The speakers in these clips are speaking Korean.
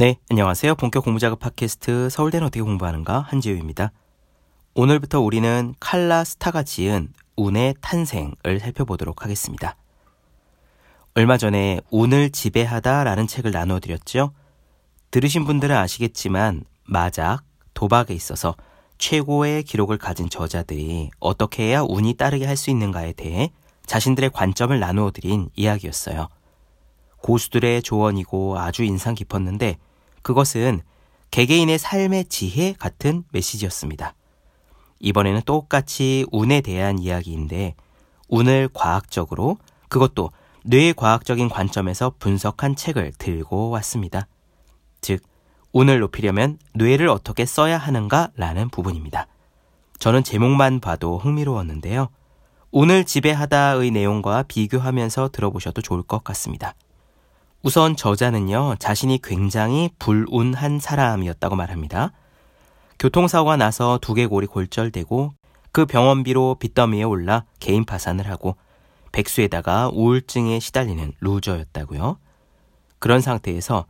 네, 안녕하세요. 본격 공부 작업 팟캐스트 서울대는 어떻게 공부하는가 한지우입니다. 오늘부터 우리는 칼라 스타가 지은 운의 탄생을 살펴보도록 하겠습니다. 얼마 전에 운을 지배하다라는 책을 나눠드렸죠. 들으신 분들은 아시겠지만 마작, 도박에 있어서 최고의 기록을 가진 저자들이 어떻게 해야 운이 따르게 할 수 있는가에 대해 자신들의 관점을 나누어 드린 이야기였어요. 고수들의 조언이고 아주 인상 깊었는데 그것은 개개인의 삶의 지혜 같은 메시지였습니다. 이번에는 똑같이 운에 대한 이야기인데 운을 과학적으로 그것도 뇌과학적인 관점에서 분석한 책을 들고 왔습니다. 즉, 운을 높이려면 뇌를 어떻게 써야 하는가라는 부분입니다. 저는 제목만 봐도 흥미로웠는데요. 운을 지배하다의 내용과 비교하면서 들어보셔도 좋을 것 같습니다. 우선 저자는요, 자신이 굉장히 불운한 사람이었다고 말합니다. 교통사고가 나서 두개골이 골절되고 그 병원비로 빚더미에 올라 개인 파산을 하고 백수에다가 우울증에 시달리는 루저였다고요. 그런 상태에서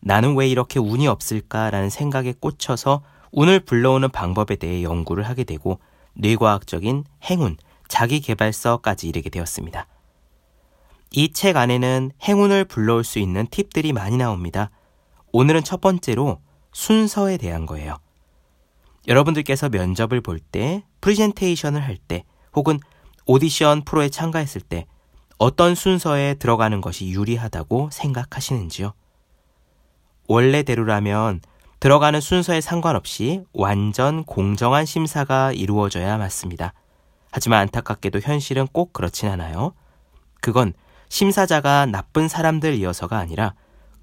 나는 왜 이렇게 운이 없을까라는 생각에 꽂혀서 운을 불러오는 방법에 대해 연구를 하게 되고 뇌과학적인 행운, 자기개발서까지 이르게 되었습니다. 이 책 안에는 행운을 불러올 수 있는 팁들이 많이 나옵니다. 오늘은 첫 번째로 순서에 대한 거예요. 여러분들께서 면접을 볼 때, 프리젠테이션을 할 때, 혹은 오디션 프로에 참가했을 때 어떤 순서에 들어가는 것이 유리하다고 생각하시는지요? 원래대로라면 들어가는 순서에 상관없이 완전 공정한 심사가 이루어져야 맞습니다. 하지만 안타깝게도 현실은 꼭 그렇진 않아요. 그건 심사자가 나쁜 사람들이어서가 아니라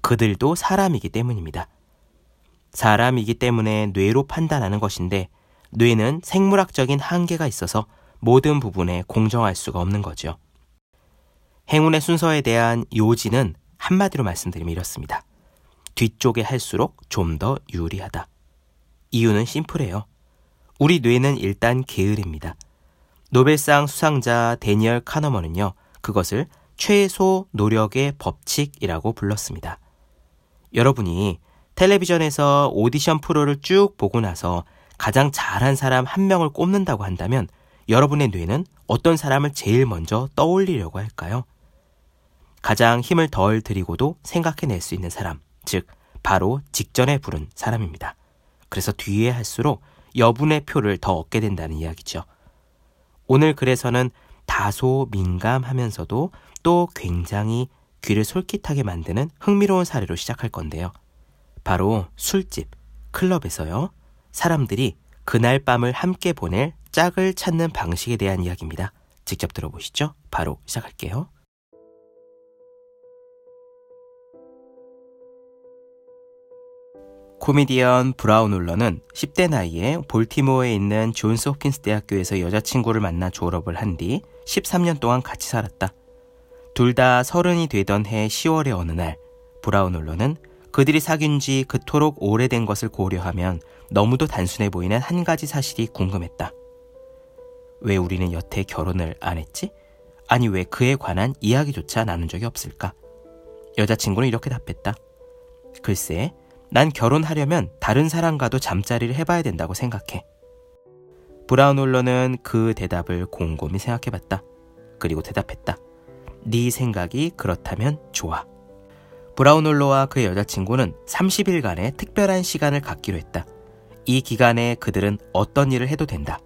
그들도 사람이기 때문입니다. 사람이기 때문에 뇌로 판단하는 것인데 뇌는 생물학적인 한계가 있어서 모든 부분에 공정할 수가 없는 거죠. 행운의 순서에 대한 요지는 한마디로 말씀드리면 이렇습니다. 뒤쪽에 할수록 좀 더 유리하다. 이유는 심플해요. 우리 뇌는 일단 게으릅니다. 노벨상 수상자 데니얼 카너먼은요, 그것을 최소 노력의 법칙이라고 불렀습니다. 여러분이 텔레비전에서 오디션 프로를 쭉 보고 나서 가장 잘한 사람 한 명을 꼽는다고 한다면 여러분의 뇌는 어떤 사람을 제일 먼저 떠올리려고 할까요? 가장 힘을 덜 들이고도 생각해낼 수 있는 사람, 즉, 바로 직전에 부른 사람입니다. 그래서 뒤에 할수록 여분의 표를 더 얻게 된다는 이야기죠. 오늘 글에서는 다소 민감하면서도 또 굉장히 귀를 솔깃하게 만드는 흥미로운 사례로 시작할 건데요. 바로 술집, 클럽에서요. 사람들이 그날 밤을 함께 보낼 짝을 찾는 방식에 대한 이야기입니다. 직접 들어보시죠. 바로 시작할게요. 코미디언 브라운 울러는 10대 나이에 볼티모어에 있는 존스 홉킨스 대학교에서 여자친구를 만나 졸업을 한 뒤 13년 동안 같이 살았다. 둘 다 서른이 되던 해 10월의 어느 날, 브라운 울러는 그들이 사귄 지 그토록 오래된 것을 고려하면 너무도 단순해 보이는 한 가지 사실이 궁금했다. 왜 우리는 여태 결혼을 안 했지? 아니, 왜 그에 관한 이야기조차 나눈 적이 없을까? 여자친구는 이렇게 답했다. 글쎄, 난 결혼하려면 다른 사람과도 잠자리를 해봐야 된다고 생각해. 브라운 홀러는 그 대답을 곰곰이 생각해봤다. 그리고 대답했다. 네 생각이 그렇다면 좋아. 브라운 홀러와 그의 여자친구는 30일간의 특별한 시간을 갖기로 했다. 이 기간에 그들은 어떤 일을 해도 된다.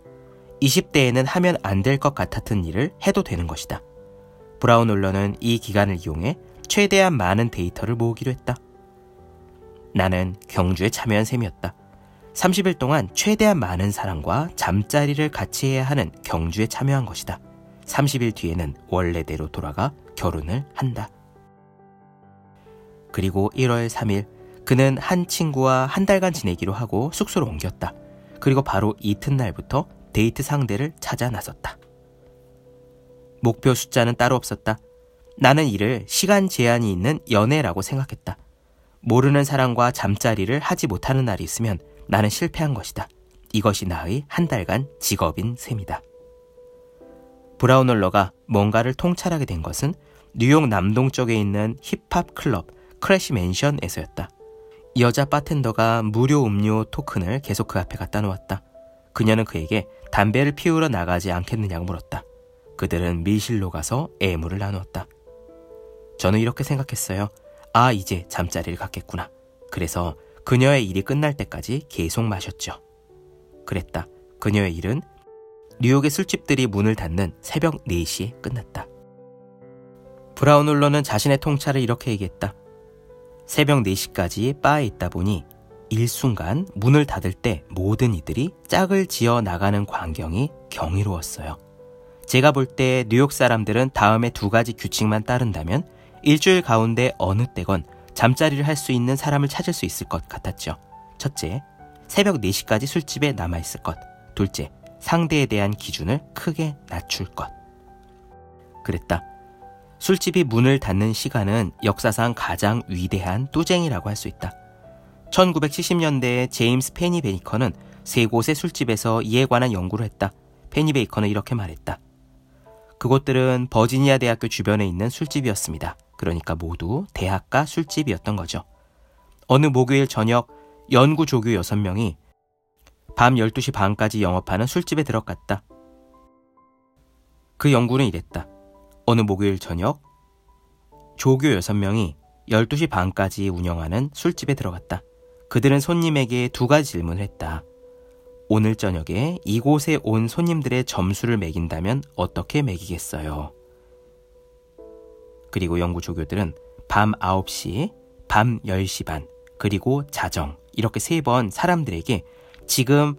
20대에는 하면 안 될 것 같았던 일을 해도 되는 것이다. 브라운 홀러는 이 기간을 이용해 최대한 많은 데이터를 모으기로 했다. 나는 경주에 참여한 셈이었다. 30일 동안 최대한 많은 사람과 잠자리를 같이 해야 하는 경주에 참여한 것이다. 30일 뒤에는 원래대로 돌아가 결혼을 한다. 그리고 1월 3일 그는 한 친구와 한 달간 지내기로 하고 숙소로 옮겼다. 그리고 바로 이튿날부터 데이트 상대를 찾아 나섰다. 목표 숫자는 따로 없었다. 나는 이를 시간 제한이 있는 연애라고 생각했다. 모르는 사람과 잠자리를 하지 못하는 날이 있으면 나는 실패한 것이다. 이것이 나의 한 달간 직업인 셈이다. 브라운홀러가 뭔가를 통찰하게 된 것은 뉴욕 남동쪽에 있는 힙합 클럽 크래시 맨션에서였다. 여자 바텐더가 무료 음료 토큰을 계속 그 앞에 갖다 놓았다. 그녀는 그에게 담배를 피우러 나가지 않겠느냐고 물었다. 그들은 밀실로 가서 애무를 나누었다. 저는 이렇게 생각했어요. 아, 이제 잠자리를 갖겠구나. 그래서 그녀의 일이 끝날 때까지 계속 마셨죠. 그랬다. 그녀의 일은 뉴욕의 술집들이 문을 닫는 새벽 4시에 끝났다. 브라운 홀러는 자신의 통찰을 이렇게 얘기했다. 새벽 4시까지 바에 있다 보니 일순간 문을 닫을 때 모든 이들이 짝을 지어 나가는 광경이 경이로웠어요. 제가 볼 때 뉴욕 사람들은 다음에 두 가지 규칙만 따른다면 일주일 가운데 어느 때건 잠자리를 할 수 있는 사람을 찾을 수 있을 것 같았죠. 첫째, 새벽 4시까지 술집에 남아있을 것. 둘째, 상대에 대한 기준을 크게 낮출 것. 그랬다. 술집이 문을 닫는 시간은 역사상 가장 위대한 뚜쟁이라고 할 수 있다. 1970년대에 제임스 페니 베이커는 세 곳의 술집에서 이에 관한 연구를 했다. 페니 베이커는 이렇게 말했다. 그곳들은 버지니아 대학교 주변에 있는 술집이었습니다. 그러니까 모두 대학가 술집이었던 거죠. 어느 목요일 저녁 연구 조교 6명이 밤 12시 반까지 영업하는 술집에 들어갔다. 그 연구는 이랬다. 어느 목요일 저녁 조교 6명이 12시 반까지 운영하는 술집에 들어갔다. 그들은 손님에게 두 가지 질문을 했다. 오늘 저녁에 이곳에 온 손님들의 점수를 매긴다면 어떻게 매기겠어요? 그리고 연구 조교들은 밤 9시, 밤 10시 반, 그리고 자정, 이렇게 세 번 사람들에게 지금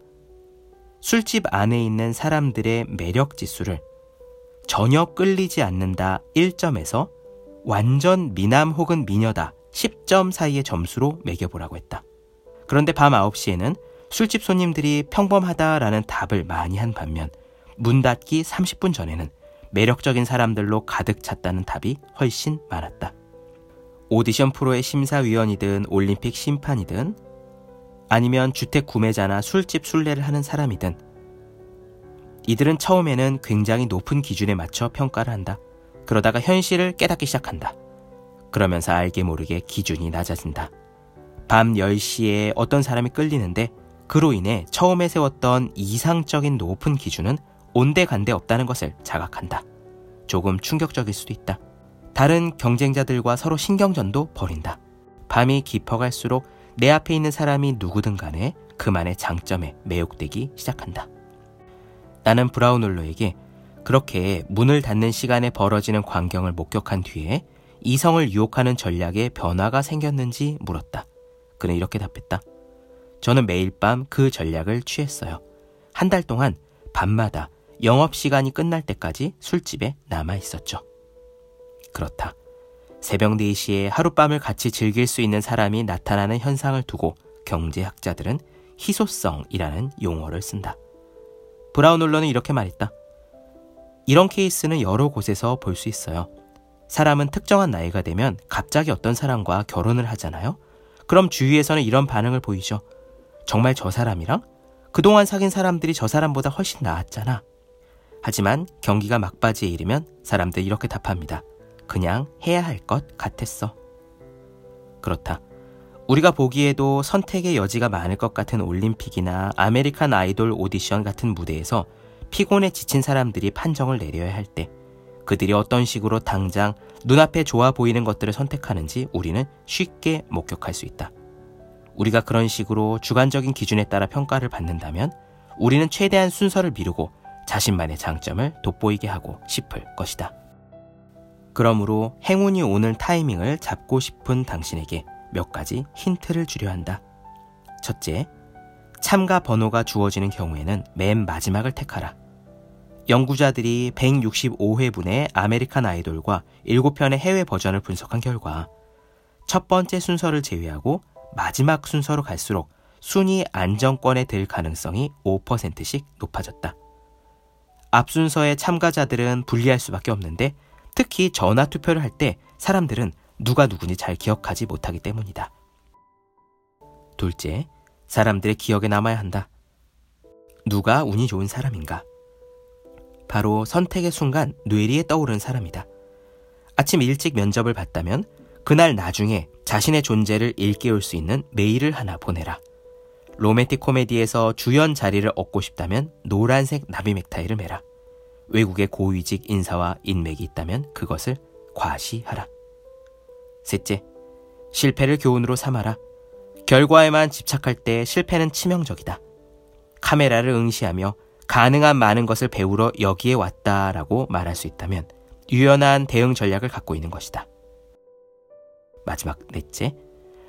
술집 안에 있는 사람들의 매력 지수를 전혀 끌리지 않는다 1점에서 완전 미남 혹은 미녀다 10점 사이의 점수로 매겨보라고 했다. 그런데 밤 9시에는 술집 손님들이 평범하다라는 답을 많이 한 반면 문 닫기 30분 전에는 매력적인 사람들로 가득 찼다는 답이 훨씬 많았다. 오디션 프로의 심사위원이든 올림픽 심판이든 아니면 주택 구매자나 술집 순례를 하는 사람이든 이들은 처음에는 굉장히 높은 기준에 맞춰 평가를 한다. 그러다가 현실을 깨닫기 시작한다. 그러면서 알게 모르게 기준이 낮아진다. 밤 10시에 어떤 사람이 끌리는데 그로 인해 처음에 세웠던 이상적인 높은 기준은 온데간데 없다는 것을 자각한다. 조금 충격적일 수도 있다. 다른 경쟁자들과 서로 신경전도 벌인다. 밤이 깊어갈수록 내 앞에 있는 사람이 누구든 간에 그만의 장점에 매혹되기 시작한다. 나는 브라운홀러에게 그렇게 문을 닫는 시간에 벌어지는 광경을 목격한 뒤에 이성을 유혹하는 전략에 변화가 생겼는지 물었다. 그는 이렇게 답했다. 저는 매일 밤 그 전략을 취했어요. 한 달 동안 밤마다 영업시간이 끝날 때까지 술집에 남아 있었죠. 그렇다. 새벽 4시에 하룻밤을 같이 즐길 수 있는 사람이 나타나는 현상을 두고 경제학자들은 희소성이라는 용어를 쓴다. 브라운홀러는 이렇게 말했다. 이런 케이스는 여러 곳에서 볼 수 있어요. 사람은 특정한 나이가 되면 갑자기 어떤 사람과 결혼을 하잖아요. 그럼 주위에서는 이런 반응을 보이죠. 정말 저 사람이랑 그동안 사귄 사람들이 저 사람보다 훨씬 나았잖아. 하지만 경기가 막바지에 이르면 사람들이 이렇게 답합니다. 그냥 해야 할 것 같았어. 그렇다. 우리가 보기에도 선택의 여지가 많을 것 같은 올림픽이나 아메리칸 아이돌 오디션 같은 무대에서 피곤에 지친 사람들이 판정을 내려야 할 때 그들이 어떤 식으로 당장 눈앞에 좋아 보이는 것들을 선택하는지 우리는 쉽게 목격할 수 있다. 우리가 그런 식으로 주관적인 기준에 따라 평가를 받는다면 우리는 최대한 순서를 미루고 자신만의 장점을 돋보이게 하고 싶을 것이다. 그러므로 행운이 오는 타이밍을 잡고 싶은 당신에게 몇 가지 힌트를 주려 한다. 첫째, 참가 번호가 주어지는 경우에는 맨 마지막을 택하라. 연구자들이 165회분의 아메리칸 아이돌과 7편의 해외 버전을 분석한 결과 첫 번째 순서를 제외하고 마지막 순서로 갈수록 순위 안정권에 들 가능성이 5%씩 높아졌다. 앞 순서의 참가자들은 불리할 수밖에 없는데 특히 전화 투표를 할 때 사람들은 누가 누군지 잘 기억하지 못하기 때문이다. 둘째, 사람들의 기억에 남아야 한다. 누가 운이 좋은 사람인가? 바로 선택의 순간 뇌리에 떠오른 사람이다. 아침 일찍 면접을 봤다면 그날 나중에 자신의 존재를 일깨울 수 있는 메일을 하나 보내라. 로맨틱 코미디에서 주연 자리를 얻고 싶다면 노란색 나비 넥타이를 매라. 외국의 고위직 인사와 인맥이 있다면 그것을 과시하라. 셋째, 실패를 교훈으로 삼아라. 결과에만 집착할 때 실패는 치명적이다. 카메라를 응시하며 가능한 많은 것을 배우러 여기에 왔다라고 말할 수 있다면 유연한 대응 전략을 갖고 있는 것이다. 마지막 넷째,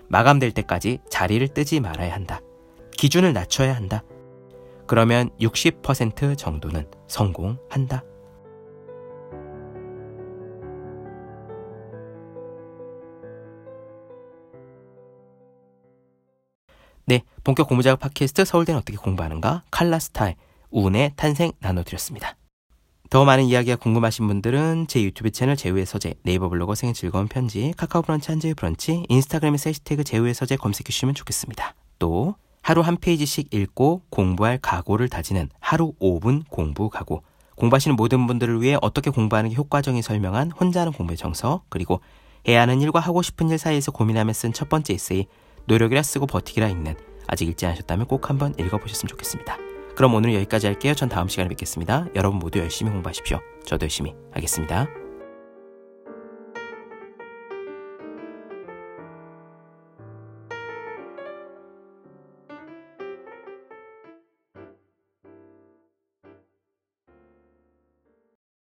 마감될 때까지 자리를 뜨지 말아야 한다. 기준을 낮춰야 한다. 그러면 60% 정도는 성공한다. 네, 본격 공부작업 팟캐스트 서울대는 어떻게 공부하는가 칼라스타의 운의 탄생 나눠드렸습니다. 더 많은 이야기가 궁금하신 분들은 제 유튜브 채널 제우의 서재, 네이버 블로그 생의 즐거운 편지, 카카오 브런치 한재의 브런치, 인스타그램에서 해시태그 제우의 서재 검색해 주시면 좋겠습니다. 또 하루 한 페이지씩 읽고 공부할 각오를 다지는 하루 5분 공부 각오. 공부하시는 모든 분들을 위해 어떻게 공부하는 게 효과적인 설명한 혼자 하는 공부의 정석, 그리고 해야 하는 일과 하고 싶은 일 사이에서 고민하며 쓴 첫 번째 에세이, 노력이라 쓰고 버티기라 읽는, 아직 읽지 않으셨다면 꼭 한번 읽어보셨으면 좋겠습니다. 그럼 오늘 여기까지 할게요. 전 다음 시간에 뵙겠습니다. 여러분 모두 열심히 공부하십시오. 저도 열심히 하겠습니다.